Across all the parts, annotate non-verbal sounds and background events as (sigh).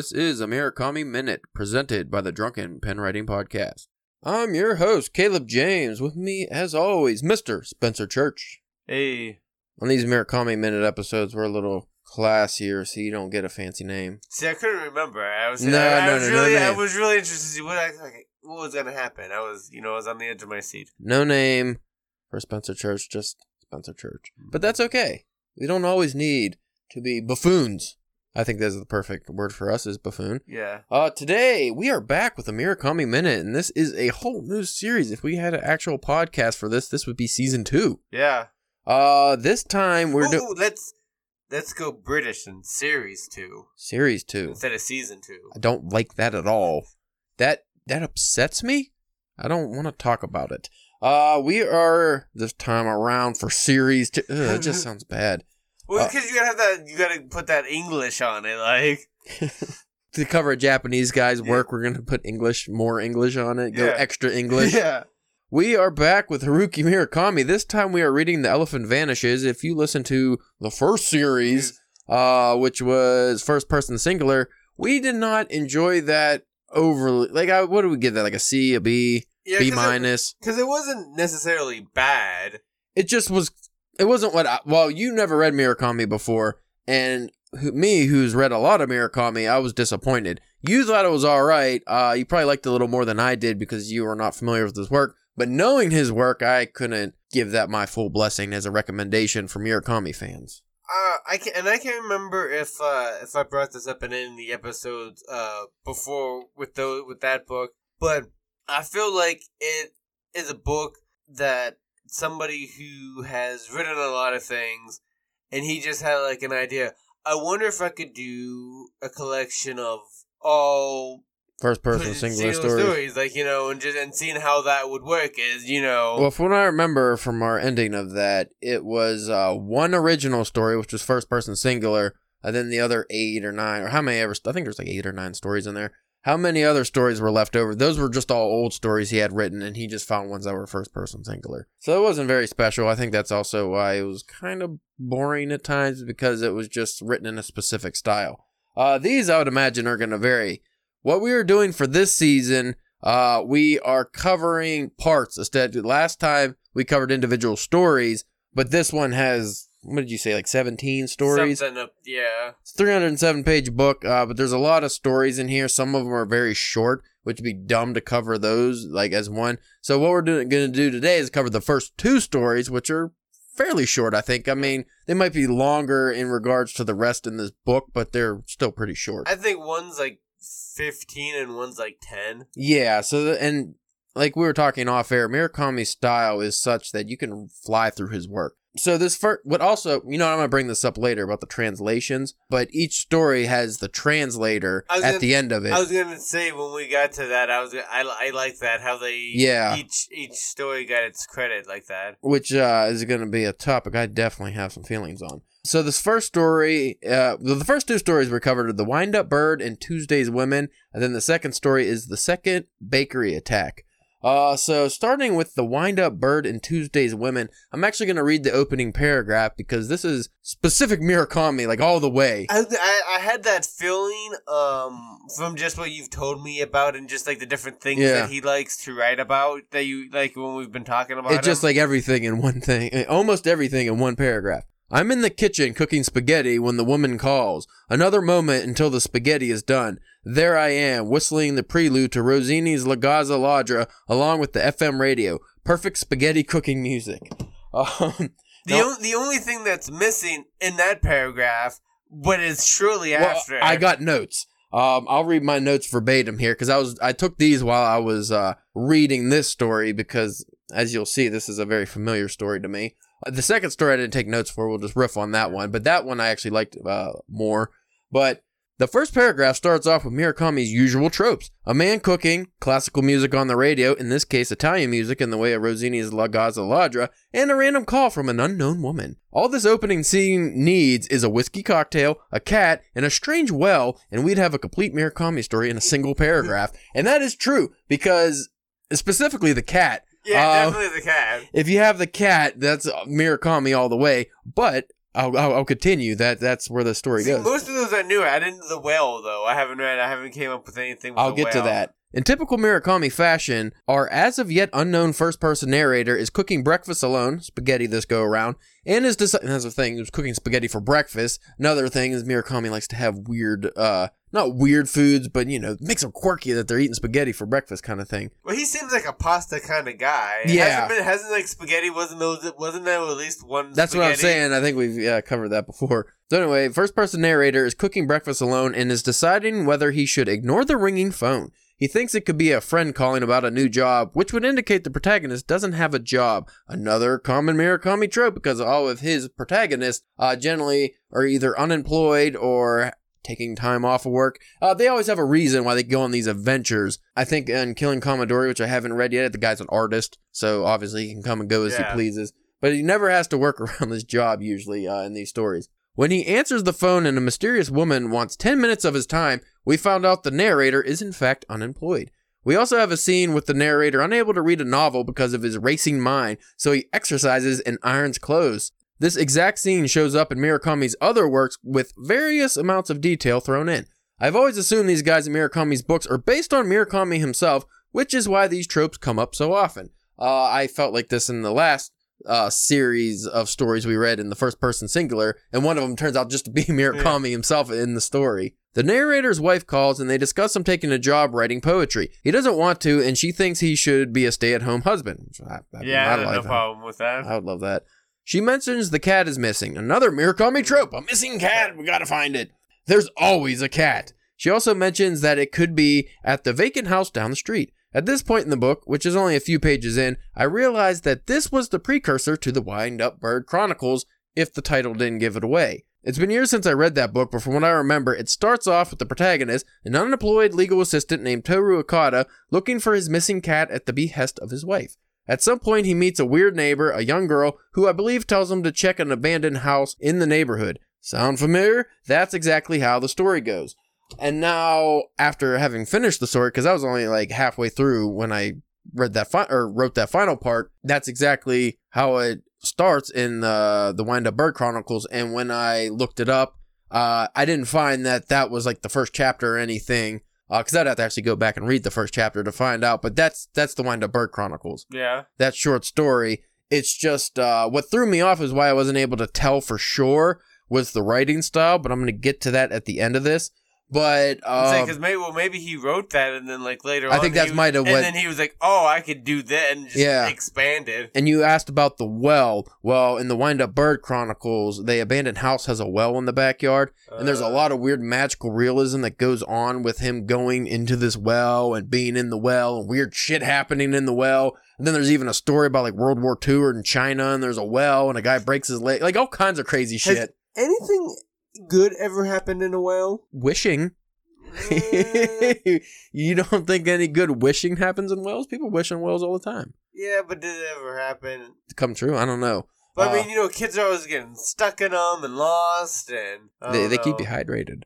This is a Murakami Minute presented by the Drunken Pen Writing Podcast. I'm your host, Caleb James. With me, as always, Mr. Spencer Church. Hey. On these Murakami Minute episodes, we're a little classier, so you don't get a fancy name. See, I couldn't remember. I was, No, I, I no, was no, no really, I was really interested to see what, I, like, what was gonna happen. I was, you know, I was on the edge of my seat. No name for Spencer Church, just Spencer Church. But mm-hmm. that's okay. We don't always need to be buffoons. I think that's the perfect word for us is buffoon. Yeah. Uh, today we are back with a Murakami Minute, and this is a whole new series. If we had an actual podcast for this, this would be season two. Yeah. Uh, this time we're doing let's let's go British in series two series two. instead of season two. I don't like that at all. That that upsets me. I don't want to talk about it. Uh, we are this time around for series two. Ugh, it just (laughs) sounds bad. Well, Uh, because you gotta have that, you gotta put that English on it, like. (laughs) (laughs) To cover a Japanese guy's work, we're gonna put English, more English on it. Go Yeah. extra English. (laughs) Yeah. We are back with Haruki Murakami. This time we are reading The Elephant Vanishes. If you listen to the first series, uh, which was first person singular, we did not enjoy that overly. Like, I, what do we give that? Like a C, a B, Yeah, B 'cause it- minus? Because it wasn't necessarily bad. It just was. It wasn't what. I, well, you never read Murakami before, and who, me, who's read a lot of Murakami, I was disappointed. You thought it was all right. Uh, you probably liked it a little more than I did because you were not familiar with his work. But knowing his work, I couldn't give that my full blessing as a recommendation for Murakami fans. Uh, I can and I can't remember if uh if I brought this up in any of the episodes uh before with those with that book, but I feel like it is a book that somebody who has written a lot of things and he just had like an idea. I wonder if I could do a collection of all First person singular single stories. like you know, and just and seeing how that would work is you know. Well, from what I remember from our ending of that, it was uh, one original story, which was first person singular, and then the other eight or nine, or how many ever, I think there's like eight or nine stories in there. How many other stories were left over? Those were just all old stories he had written, and he just found ones that were first person singular. So it wasn't very special. I think that's also why it was kind of boring at times because it was just written in a specific style. Uh, these, I would imagine, are going to vary. What we are doing for this season, uh, we are covering parts instead. Last time we covered individual stories, but this one has what did you say, like seventeen stories? Something up, yeah. It's 307 page book, uh, but there's a lot of stories in here. Some of them are very short, which would be dumb to cover those like as one. So what we're doing, going to do today is cover the first two stories, which are fairly short. I think. I mean, they might be longer in regards to the rest in this book, but they're still pretty short. I think one's like fifteen and one's like ten. Yeah. So the, and like we were talking off air, Murakami's style is such that you can fly through his work. So this first, what also, you know, I'm gonna bring this up later about the translations, but each story has the translator at gonna- the end of it. I was gonna say when we got to that, I was gonna- I I like that how they Yeah. each each story got its credit like that. which uh, is going to be a topic I definitely have some feelings on. So this first story, uh, the the first two stories were covered: the Wind Up Bird and Tuesday's Women, and then the second story is the second bakery attack. Uh, so starting with the Wind Up Bird and Tuesday's Women, I'm actually going to read the opening paragraph because this is specific Murakami, like all the way. I, I, I had that feeling um from just what you've told me about and just like the different things Yeah. that he likes to write about that you like when we've been talking about It's just him. like everything in one thing, eh, almost everything in one paragraph. I'm in the kitchen cooking spaghetti when the woman calls. Another moment until the spaghetti is done. There I am, whistling the prelude to Rossini's La Gazza Ladra along with the FM radio. Perfect spaghetti cooking music. (laughs) Um, the on, the only thing that's missing in that paragraph, but it's shortly well, after. I got notes. Um, I'll read my notes verbatim here because I was I took these while I was uh, reading this story because as you'll see, this is a very familiar story to me. Uh, the second story I didn't take notes for. We'll just riff on that one, but that one I actually liked uh, more. But the first paragraph starts off with Murakami's usual tropes: a man cooking, classical music on the radio, in this case Italian music in the way of Rossini's La Gazza Ladra, and a random call from an unknown woman. All this opening scene needs is a whiskey cocktail, a cat, and a strange well, and we'd have a complete Murakami story in a single paragraph. And that is true because specifically the cat. yeah, uh, definitely the cat. If you have the cat, that's Murakami all the way. But I'll, I'll, I'll continue. That that's where the story See, goes. most of those I knew. I didn't the whale though. I haven't read. I haven't came up with anything. With I'll get to that. In typical Murakami fashion, our as of yet unknown first person narrator is cooking breakfast alone, spaghetti this go around, and is deci- that's the thing, he was cooking spaghetti for breakfast. Another thing is Murakami likes to have weird, uh, not weird foods, but you know, makes them quirky that they're eating spaghetti for breakfast kind of thing. Well, he seems like a pasta kind of guy. Yeah. hasn't, been, hasn't like spaghetti wasn't those wasn't there at least one. That's what I'm saying. I think we've yeah, covered that before. So anyway, first person narrator is cooking breakfast alone and is deciding whether he should ignore the ringing phone. He thinks it could be a friend calling about a new job, which would indicate the protagonist doesn't have a job. Another common Murakami trope because all of his protagonists uh, generally are either unemployed or taking time off of work. Uh, they always have a reason why they go on these adventures. I think in Killing Commendatore, which I haven't read yet, the guy's an artist, so obviously he can come and go as Yeah. he pleases. But he never has to work (laughs) around this job usually uh, in these stories. When he answers the phone and a mysterious woman wants 10 minutes of his time, we found out the narrator is in fact unemployed. We also have a scene with the narrator unable to read a novel because of his racing mind, so he exercises and irons clothes. This exact scene shows up in Murakami's other works with various amounts of detail thrown in. I've always assumed these guys in Murakami's books are based on Murakami himself, which is why these tropes come up so often. Uh, I felt like this in the last uh, series of stories we read in the first person singular, and one of them turns out just to be (laughs) Murakami himself in the story. The narrator's wife calls and they discuss him taking a job writing poetry. He doesn't want to, and she thinks he should be a stay at home husband. I, I, Yeah, I no problem with that. I would love that. She mentions the cat is missing. Another Murakami trope. A missing cat. We gotta find it. There's always a cat. She also mentions that it could be at the vacant house down the street. At this point in the book, which is only a few pages in, I realized that this was the precursor to the Wind Up Bird Chronicles, if the title didn't give it away. It's been years since I read that book, but from what I remember, it starts off with the protagonist, an unemployed legal assistant named Toru Okada, looking for his missing cat at the behest of his wife. At some point, he meets a weird neighbor, a young girl, who I believe tells him to check an abandoned house in the neighborhood. Sound familiar? That's exactly how the story goes. And now, after having finished the story, because I was only like halfway through when I read that fi- or wrote that final part, that's exactly how it starts in the the Wind Up Bird Chronicles. And when I looked it up, uh, I didn't find that that was like the first chapter or anything. Because I'd have to actually go back and read the first chapter to find out. But that's that's the Wind Up Bird Chronicles yeah. that short story. It's just uh, what threw me off is why I wasn't able to tell for sure was the writing style. But I'm going to get to that at the end of this. But um, because maybe well maybe he wrote that and then like later I on think he that's might have and what- then he was like oh I could do that and just Yeah. expanded and you asked about the well. Well, in the Wind Up Bird Chronicles, the abandoned house has a well in the backyard, and there's a Uh, lot of weird magical realism that goes on with him going into this well and being in the well and weird shit happening in the well. And then there's even a story about like World War II or in China, and there's a well and a guy breaks his leg, like all kinds of crazy Has- shit. anything good ever happened in a whale? Wishing. (laughs) you don't think any good wishing happens in whales? People wish in whales all the time. yeah but did it ever happen come true, I don't know. but Uh, I mean you know kids are always getting stuck in them and lost and They, they keep you hydrated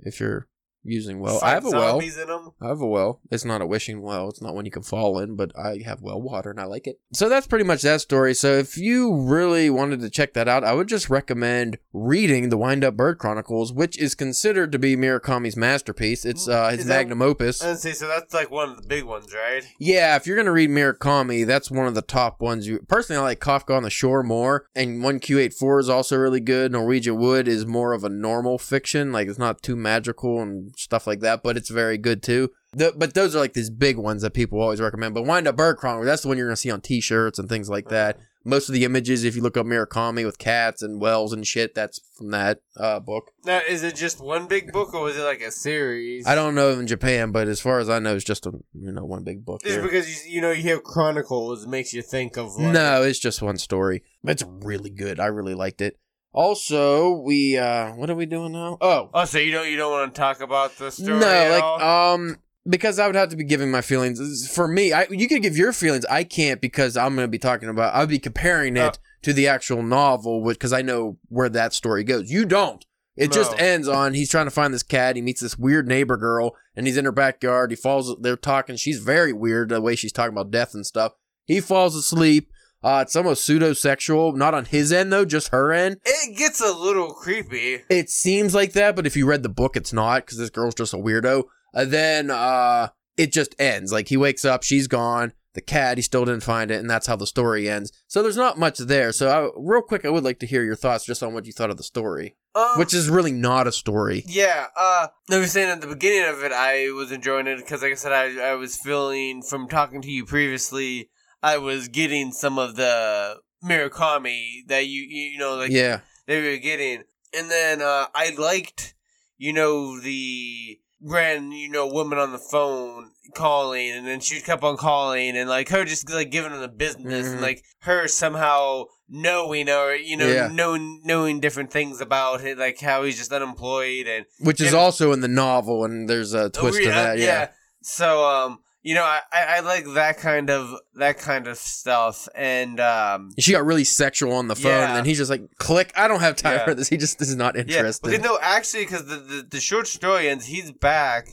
if you're using well. I have a well. in them I have a well. It's not a wishing well. It's not one you can fall in, but I have well water and I like it. So that's pretty much that story. So if you really wanted to check that out, I would just recommend reading the Wind Up Bird Chronicles, which is considered to be Murakami's masterpiece. It's uh, his that- magnum opus. and see so that's like one of the big ones right Yeah, if you're gonna read Murakami, that's one of the top ones. You personally, I like Kafka on the Shore more, and One Q 84 is also really good. Norwegian Wood is more of a normal fiction, like it's not too magical and stuff like that, but it's very good too. The, but those are like these big ones that people always recommend. But Wind Up Bird Chronicle, that's the one you're gonna see on T-shirts and things like that. Most of the images, if you look up Murakami with cats and wells and shit, that's from that uh, book. now is it just one big book or was it like a series I don't know in Japan, but as far as I know, it's just a you know one big book. just because you, you know you hear chronicles it makes you think of like, No, it's just one story. It's really good. I really liked it. Also, we uh what are we doing now? Oh. Oh, so you don't you don't want to talk about the story? No, at like all? um because I would have to be giving my feelings. For me, I you could give your feelings. I can't because I'm going to be talking about I'll be comparing it Oh. to the actual novel because I know where that story goes. You don't. It just ends on he's trying to find this cat. He meets this weird neighbor girl, and he's in her backyard. He falls. They're talking. She's very weird the way she's talking about death and stuff. He falls asleep. Uh, it's almost pseudo sexual, not on his end though, just her end. It gets a little creepy. It seems like that, but if you read the book, it's not because this girl's just a weirdo. And then uh, it just ends. Like he wakes up, she's gone. The cat, he still didn't find it, and that's how the story ends. So there's not much there. So I, real quick, I would like to hear your thoughts just on what you thought of the story, Um, which is really not a story. Yeah, uh, I was saying at the beginning of it, I was enjoying it because, like I said, I, I was feeling from talking to you previously, I was getting some of the Murakami that you, you know, like, yeah, they were getting. And then, uh, I liked, you know, the grand, you know, woman on the phone calling, and then she kept on calling, and like her just like giving them the business, Mhm. and like her somehow knowing or you know Yeah. knowing knowing different things about it, like how he's just unemployed and which is Yeah. also in the novel, and there's a twist Oh, to yeah, that. Yeah. So um, you know, I, I like that kind of that kind of stuff, and um. She got really sexual on the phone, Yeah. and then he's just like, "Click! I don't have time Yeah. for this." He just is not Yeah, interested. but no, actually, because the, the the short story ends, he's back,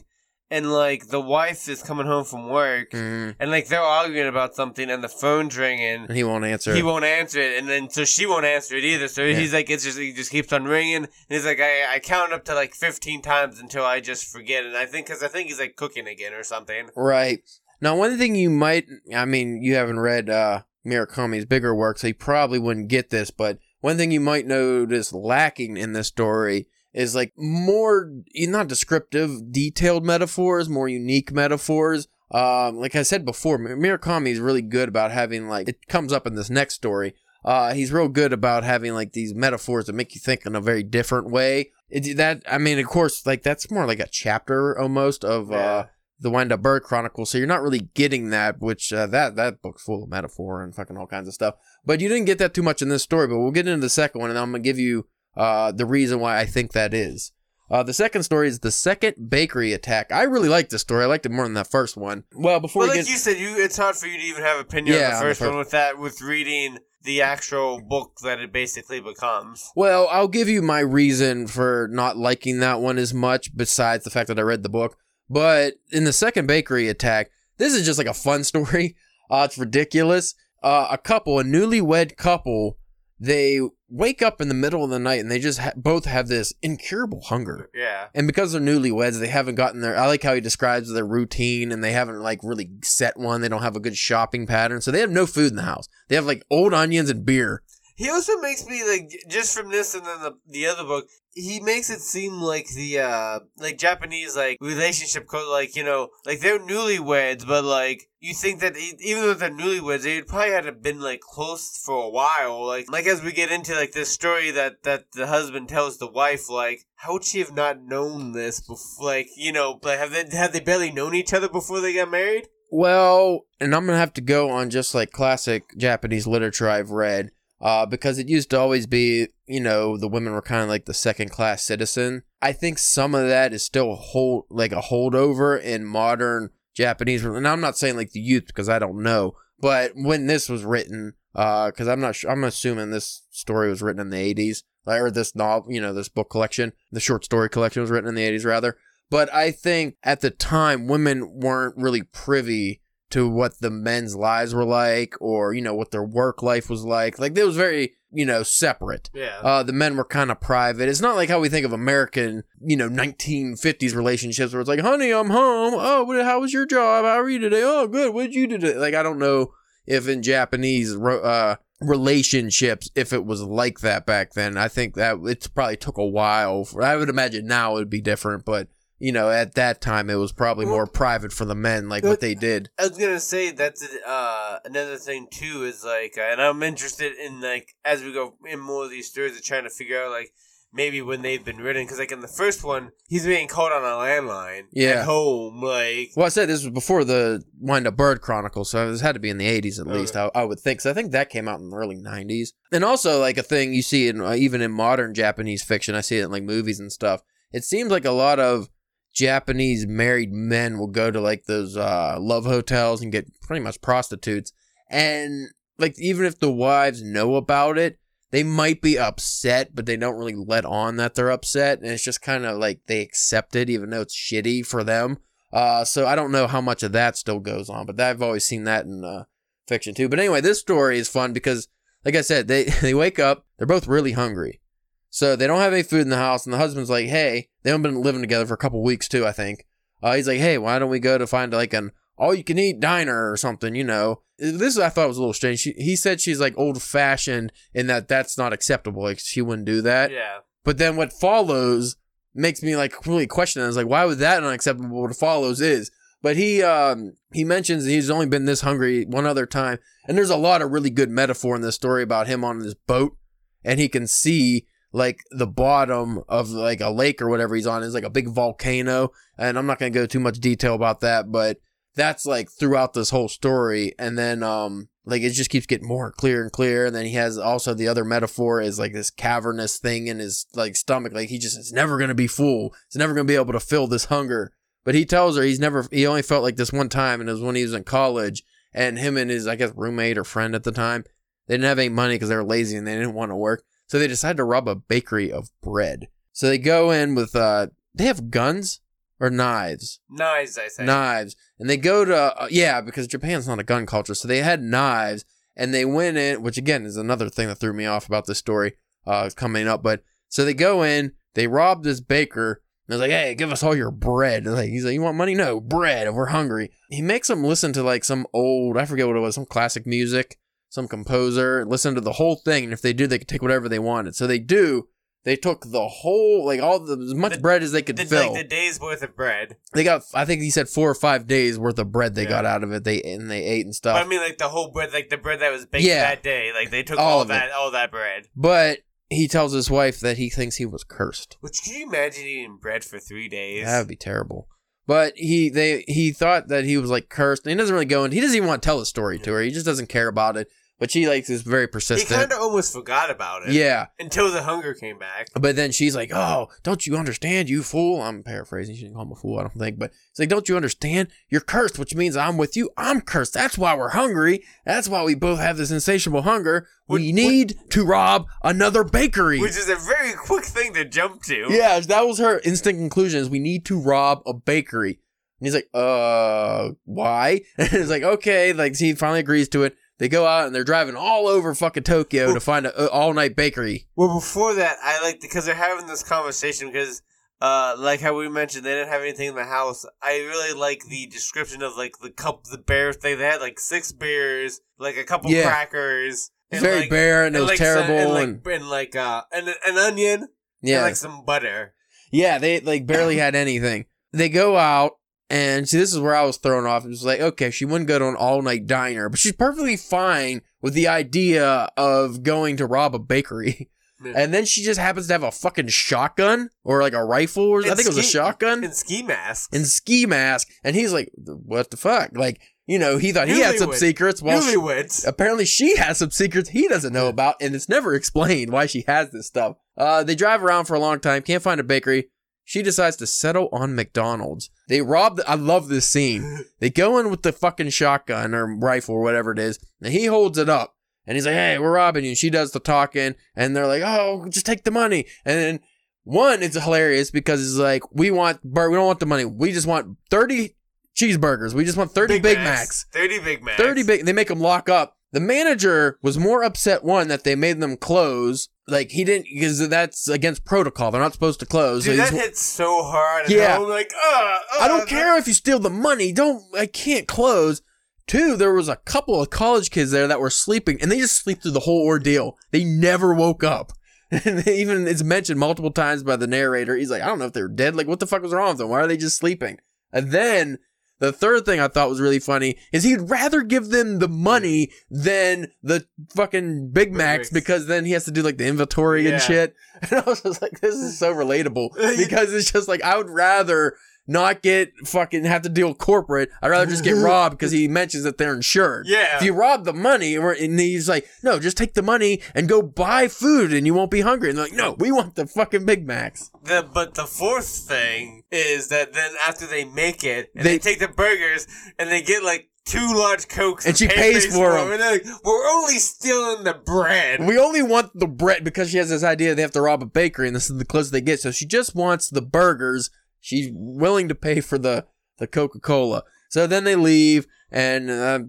and like the wife is coming home from work, Mhm. and like they're arguing about something, and the phone's ringing. And he won't answer. He won't answer it, and then so she won't answer it either. So Yeah. he's like, it's just he just keeps on ringing. And he's like, I I count up to like fifteen times until I just forget. And I think because I think he's like cooking again or something. Right. Now, one thing you might, I mean, you haven't read uh, Murakami's bigger work, so you probably wouldn't get this, but one thing you might notice lacking in this story is like more, not descriptive, detailed metaphors, more unique metaphors. Um, like I said before, Murakami is really good about having like, it comes up in this next story. Uh, he's real good about having like these metaphors that make you think in a very different way. It, that, I mean, of course, like that's more like a chapter almost of, uh, the Wind Up Bird Chronicles. So you're not really getting that, which uh, that that book's full of metaphor and fucking all kinds of stuff. But you didn't get that too much in this story. But we'll get into the second one, and I'm gonna give you uh, the reason why I think that is. Uh, the second story is the second bakery attack. I really liked this story. I liked it more than that first one. Well, before Well, we like get you said, you it's hard for you to even have opinion Yeah, on on the the first fir- one with that with reading the actual book that it basically becomes. Well, I'll give you my reason for not liking that one as much, besides the fact that I read the book. But in the second bakery attack, this is just like a fun (laughs) story. Uh, it's ridiculous. Uh, a couple, a newlywed couple, they wake up in the middle of the night and they just ha- both have this incurable hunger. Yeah. And because they're newlyweds, they haven't gotten their. I like how he describes their routine, and they haven't like really set one. They don't have a good shopping pattern, so they have no food in the house. They have like old onions and beer. He also makes me like just from this and then the the other book. He makes it seem like the uh like Japanese like relationship code like you know like they're newlyweds but like you think that even though they're newlyweds they probably had to been like close for a while like like as we get into like this story that that the husband tells the wife like how would she have not known this before like you know like have they have they barely known each other before they got married Well, and I'm gonna have to go on just like classic Japanese literature I've read, uh, because it used to always be, you know, the women were kind of like the second class citizen. I think some of that is still hold like a holdover in modern Japanese, and I'm not saying like the youth because I don't know, but when this was written, uh, because I'm not sure, I'm assuming this story was written in the 80s, like, or this novel, you know, this book collection, the short story collection was written in the 80s rather. But I think at the time, women weren't really privy to what the men's lives were like or, you know, what their work life was like. Like, it was very, you know, separate. yeah Uh, the men were kind of private. It's not like how we think of American, you know, 1950s relationships where it's like, honey, I'm home. Oh, what, how was your job? How are you today? Oh, good. What did you do today? Like, I don't know if in Japanese, uh, relationships, if it was like that back then. I think that it probably took a while. For, I would imagine now it would be different, but you know, at that time it was probably Well- more private for the men, like what they did. I was gonna say that's uh, another thing too is like, and I'm interested in like as we go in more of these stories, of trying to figure out like maybe when they've been written because like in the first one he's being called on a landline Yeah. at home like Well, I said this was before the Wind Up Bird Chronicles, so this had to be in the 80s at Okay. least, I, I would think. So I think that came out in the early 90s. And also, like a thing you see in uh, even in modern Japanese fiction, I see it in like movies and stuff. It seems like a lot of Japanese married men will go to like those uh, love hotels and get pretty much prostitutes. And like, even if the wives know about it, they might be upset, but they don't really let on that they're upset. And it's just kind of like they accept it, even though it's shitty for them. Uh, so I don't know how much of that still goes on, but I've always seen that in uh, fiction too. But anyway, this story is fun because, like I said, they (laughs) they wake up, they're both really hungry, so they don't have any food in the house, and the husband's like, "Hey, they haven't been living together for a couple weeks too, I think." Uh, he's like, "Hey, why don't we go to find like an all you can eat diner or something?" You know, this I thought was a little strange. She, he said she's like old fashioned in that that's not acceptable. Like she wouldn't do that. Yeah. But then what follows makes me like really question it. I was like, why would that unacceptable?" What follows is. But he um he mentions he's only been this hungry one other time, and there's a lot of really good metaphor in this story about him on this boat, and he can see like the bottom of like a lake or whatever he's on is like a big volcano, and I'm not gonna go too much detail about that, but that's like throughout this whole story, and then um like it just keeps getting more clear and clear, and then he has also the other metaphor is like this cavernous thing in his like stomach, like he just is never gonna be full, he's never gonna be able to fill this hunger. But he tells her he's never he only felt like this one time, and it was when he was in college, and him and his I guess roommate or friend at the time, they didn't have any money because they were lazy and they didn't want to work, so they decide to rob a bakery of bread. So they go in with uh they have guns or knives? Knives, I say. knives. And they go to uh, yeah because japan's not a gun culture so they had knives and they went in which again is another thing that threw me off about this story uh coming up but so they go in they rob this baker and they're like hey give us all your bread. And like he's like you want money? No bread we're hungry. He makes them listen to like some old i forget what it was some classic music some composer listen to the whole thing and if they do they could take whatever they wanted so they do they took the whole like all the as much The- bread as they could Did fill like the day's worth of bread. they got i think he said four or five days worth of bread they Yeah. got out of it they and they ate and But stuff I mean, like the whole bread, like the bread that was baked Yeah. that day. Like they took All all, of it. that, all that bread. but he tells his wife that he thinks he was cursed Which can you imagine eating bread for three days? that would be terrible but he they he thought that he was like cursed. And he doesn't really go in he doesn't even want to tell his story to her. He just doesn't care about it but she like is very persistent. he kind of almost forgot about it. yeah Until the hunger came back. But then she's like, "Oh, don't you understand, you fool?" I'm paraphrasing. She didn't call him a fool, I don't think, but it's like, "Don't you understand? You're cursed, which means I'm with you. I'm cursed. That's why we're hungry. That's why we both have this insatiable hunger. We need to rob another bakery." Which is a very quick thing to jump to. yeah, that was her instant conclusion: is we need to rob a bakery. And he's like, "Uh, why?" (laughs) And it's like, "Okay." Like he finally agrees to it. They go out and they're driving all over fucking Tokyo to find a, a all night bakery. Well, before that, I like because they're having this conversation because, uh, like how we mentioned, they didn't have anything in the house. I really like the description of like the cup, the bear thing. They had like six bears, like a couple Yeah. crackers. It's very like, bare and it was like, some- terrible and like, and and like uh, and an onion, yeah. and like some butter. Yeah, they like barely (coughs) had anything. They go out and see this is where I was thrown off. It was like, okay, she wouldn't go to an all night diner, but she's perfectly fine with the idea of going to rob a bakery. (laughs) Yeah. And then she just happens to have a fucking shotgun or like a rifle or I And think it was a shotgun and ski mask and ski mask. And he's like, what the fuck? Like, you know, he thought he had some secrets. Well, she- apparently she has some secrets he doesn't know about, and it's never (laughs) explained why she has this stuff. Uh, they drive around for a long time, can't find a bakery. She decides to settle on McDonald's. They rob. The, I love this scene. (laughs) They go in with the fucking shotgun or rifle or whatever it is, and he holds it up, and he's like, "Hey, we're robbing you." And she does the talking, and they're like, "Oh, just take the money." And then one, it's hilarious because it's like, "We want, bur- we don't want the money. We just want thirty cheeseburgers. We just want thirty Big, Macs." Thirty Big Macs. 30 big they make them lock up the manager was more upset one that they made them close like he didn't because that's against protocol. They're not supposed to close. Dude, So that hits so hard. Yeah. I'm like, uh, uh, i don't care if you steal the money. Don't i can't close. Two there was a couple of college kids there that were sleeping and they just sleep through the whole ordeal. They never woke up. (laughs) And they even it's mentioned multiple times by the narrator. He's like i don't know if they're dead. Like what the fuck was wrong with them? Why are they just sleeping? And then the third thing I thought was really funny is he'd rather give them the money than the fucking Big Macs because then he has to do like the inventory and shit. (laughs) And I was just like, this is so relatable (laughs) because it's just like I would rather not get fucking have to deal with corporate. I'd rather just get (laughs) robbed because he mentions that they're insured. Yeah. If you rob the money, and he's like, no, just take the money and go buy food and you won't be hungry. And they're like, no, we want the fucking Big Macs. The, but the fourth thing is that then after they make it, and they, They- take the burgers and they get like two large cokes, And she pays for for 'em. them, and they're like, "We're only stealing the bread." We only want the bread because she has this idea they have to rob a bakery and this is the closest they get. So she just wants the burgers. She's willing to pay for the, the Coca Cola. So then they leave. and uh,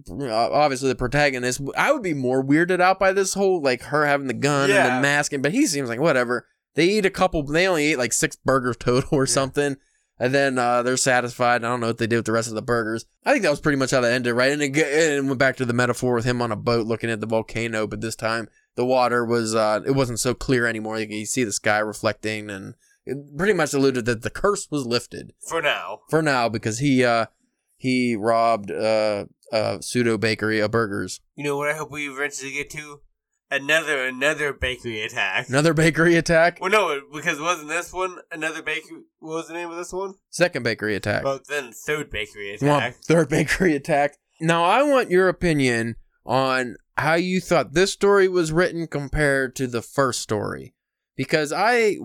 obviously the protagonist. I would be more weirded out by this whole like her having the gun and the mask, and but he seems like whatever. They eat a couple. They only ate like six burgers total or something. And then uh, they're satisfied. I don't know what they did with the rest of the burgers. I think that was pretty much how that ended, right? And it, it went back to the metaphor with him on a boat looking at the volcano, but this time the water was uh, it wasn't so clear anymore. You can see the sky reflecting, and pretty much alluded that the curse was lifted For now. for now because he uh, he robbed uh, a pseudo bakery of burgers. You know what I hope we eventually get to? Another another bakery attack. Another bakery attack. Well, no, because wasn't this one another bakery? What was the name of this one? Second bakery attack. Well, then third bakery Well, attack. third (laughs) bakery attack. Now, I want your opinion on how you thought this story was written compared to the first story. Because I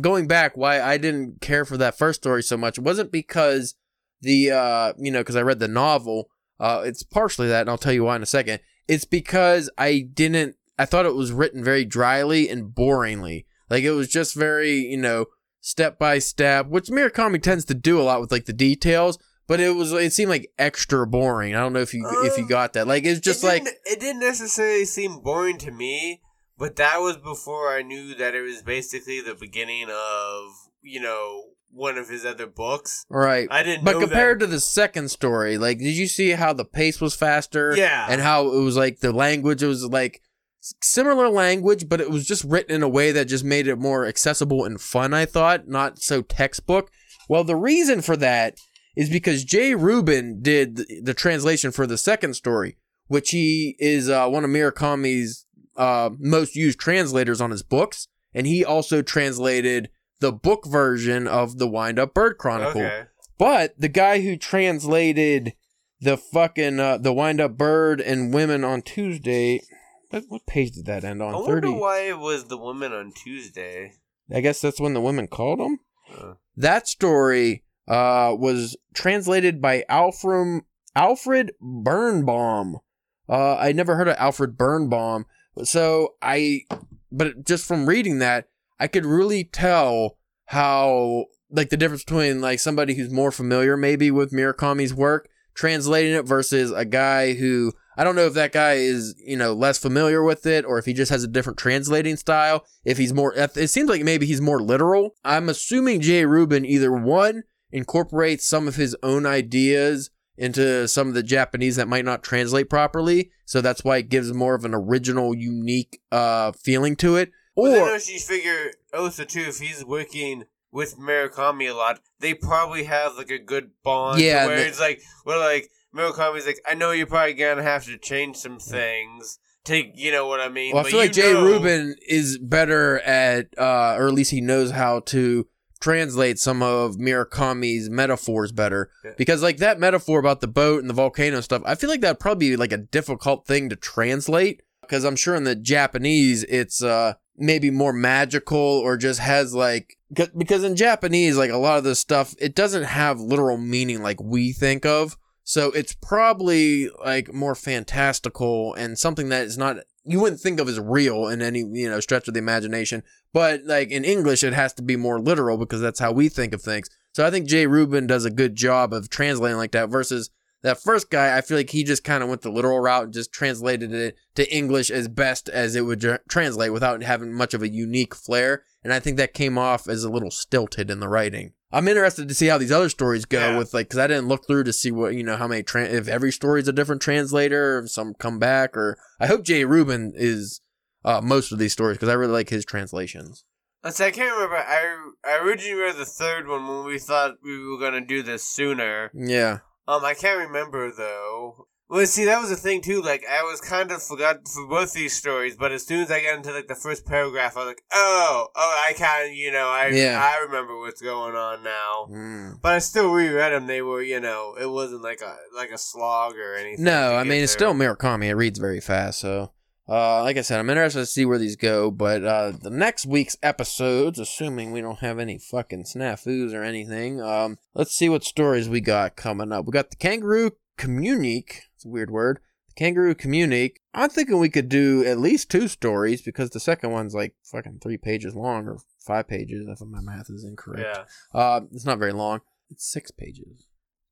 going back, why I didn't care for that first story so much wasn't because the, uh, you know, because I read the novel. Uh, it's partially that, and I'll tell you why in a second. It's because I didn't, I thought it was written very dryly and boringly. Like it was just very, you know, step by step, which Murakami tends to do a lot with like the details but it was it seemed like extra boring. I don't know if you if you Um, got that. Like it's just it like it didn't necessarily seem boring to me, but that was before I knew that it was basically the beginning of you know one of his other books. right. I didn't. But compared to the second story, like did you see how the pace was faster? Yeah. And how it was like the language it was like similar language, but it was just written in a way that just made it more accessible and fun, I thought, not so textbook. Well, the reason for that is because Jay Rubin did the, the translation for the second story, which he is uh, one of Murakami's uh, most used translators on his books, and he also translated the book version of the Wind Up Bird. Chronicle. Okay. But the guy who translated the fucking uh, the Wind Up Bird and Women on Tuesday, what, what page did that end on? I on? wonder Thirty. why it was the Women on Tuesday. I guess that's when the women called him. Uh, That story uh, was translated by Alfred Alfred Birnbaum. Uh, I never heard of Alfred Birnbaum, so I, but just from reading that, I could really tell how like the difference between like somebody who's more familiar maybe with Murakami's work translating it versus a guy who I don't know if that guy is you know less familiar with it or if he just has a different translating style. If he's more, it seems like maybe he's more literal. I'm assuming Jay Rubin either one incorporates some of his own ideas into some of the Japanese that might not translate properly, so that's why it gives more of an original, unique uh feeling to it. Well, Or also you figure also too if he's working with Murakami a lot, they probably have like a good bond. Yeah, where it's like well, like Murakami's like, I know you're probably gonna have to change some things. Take you know what I mean. Well, I feel like Jay know- Rubin is better at, uh, or at least he knows how to translate some of Murakami's metaphors better. Yeah. Because, like, that metaphor about the boat and the volcano stuff, I feel like that'd probably be like a difficult thing to translate. Because I'm sure in the Japanese, it's uh, maybe more magical or just has like 'cause- because in Japanese, like a lot of this stuff, it doesn't have literal meaning like we think of. So it's probably like more fantastical and something that is not you wouldn't think of as real in any you know stretch of the imagination. But like in English, it has to be more literal because that's how we think of things. So I think Jay Rubin does a good job of translating like that. Versus that first guy, I feel like he just kind of went the literal route and just translated it to English as best as it would translate without having much of a unique flair. And I think that came off as a little stilted in the writing. I'm interested to see how these other stories go Yeah. with like because I didn't look through to see what you know how many tran if every story's a different translator, if some come back, or I hope Jay Rubin is uh, most of these stories because I really like his translations. Let's I can't remember. I I originally read the third one when we thought we were gonna do this sooner. Yeah, Um, I can't remember though. Well, see, that was the thing too. Like, I was kind of forgot for both these stories, but as soon as I got into like the first paragraph, I was like, "Oh, oh, I kind of, you know, I Yeah. I remember what's going on now." Mm. But I still reread them. They were, you know, it wasn't like a like a slog or anything. no, I mean it's still Murakami. It reads very fast, so. Uh, like I said, I'm interested to see where these go, but uh, the next week's episodes, assuming we don't have any fucking snafus or anything, um, let's see what stories we got coming up. We got the Kangaroo Communique. It's a weird word. The Kangaroo Communique. I'm thinking we could do at least two stories because the second one's like fucking three pages long or five pages if my math is incorrect. Yeah. Uh, it's not very long. It's six pages,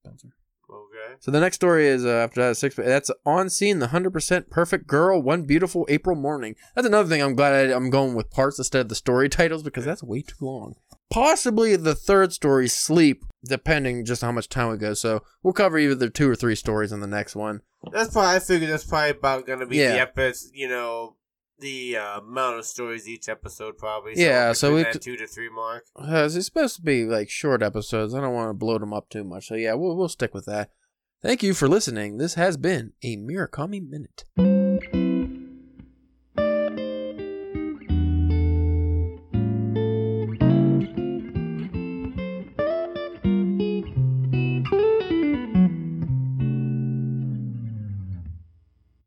Spencer. Okay. So the next story is uh, after that six. That's On Seeing. The hundred percent perfect girl. One beautiful April morning. That's another thing. I'm glad I, I'm going with parts instead of the story (laughs) titles because that's way too long. Possibly the third story, sleep, depending just how much time we go. So we'll cover either two or three stories in the next one. That's probably. I figured that's probably about gonna be Yeah. the episode. You know, the uh, amount of stories each episode probably. Yeah, so we that two to three mark. Uh, it's supposed to be like short episodes. I don't want to bloat them up too much. So yeah, we'll we'll stick with that. Thank you for listening. This has been a Murakami Minute.